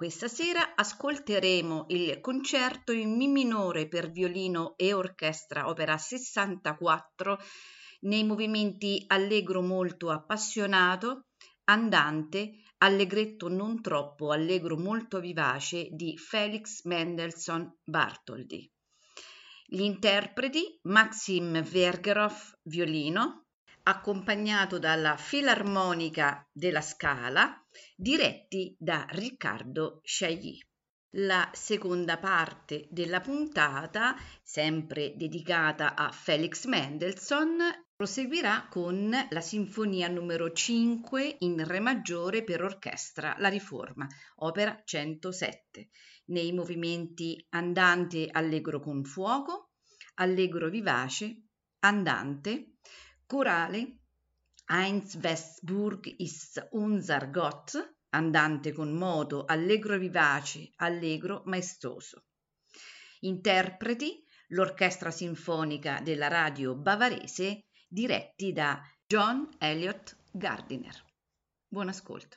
Questa sera ascolteremo il concerto in Mi minore per violino e orchestra opera 64 nei movimenti allegro molto appassionato, andante, allegretto non troppo, allegro molto vivace di Felix Mendelssohn Bartholdy. Gli interpreti Maxim Vergerov violino, accompagnato dalla Filarmonica della Scala, diretti da Riccardo Sciagli. La seconda parte della puntata, sempre dedicata a Felix Mendelssohn, proseguirà con la Sinfonia numero 5 in Re maggiore per orchestra La Riforma, opera 107, nei movimenti andante allegro con fuoco, allegro vivace, andante, Corale Heinz Westburg ist unser Gott, andante con moto allegro vivace, allegro maestoso. Interpreti l'Orchestra Sinfonica della Radio Bavarese diretti da John Elliott Gardiner. Buon ascolto.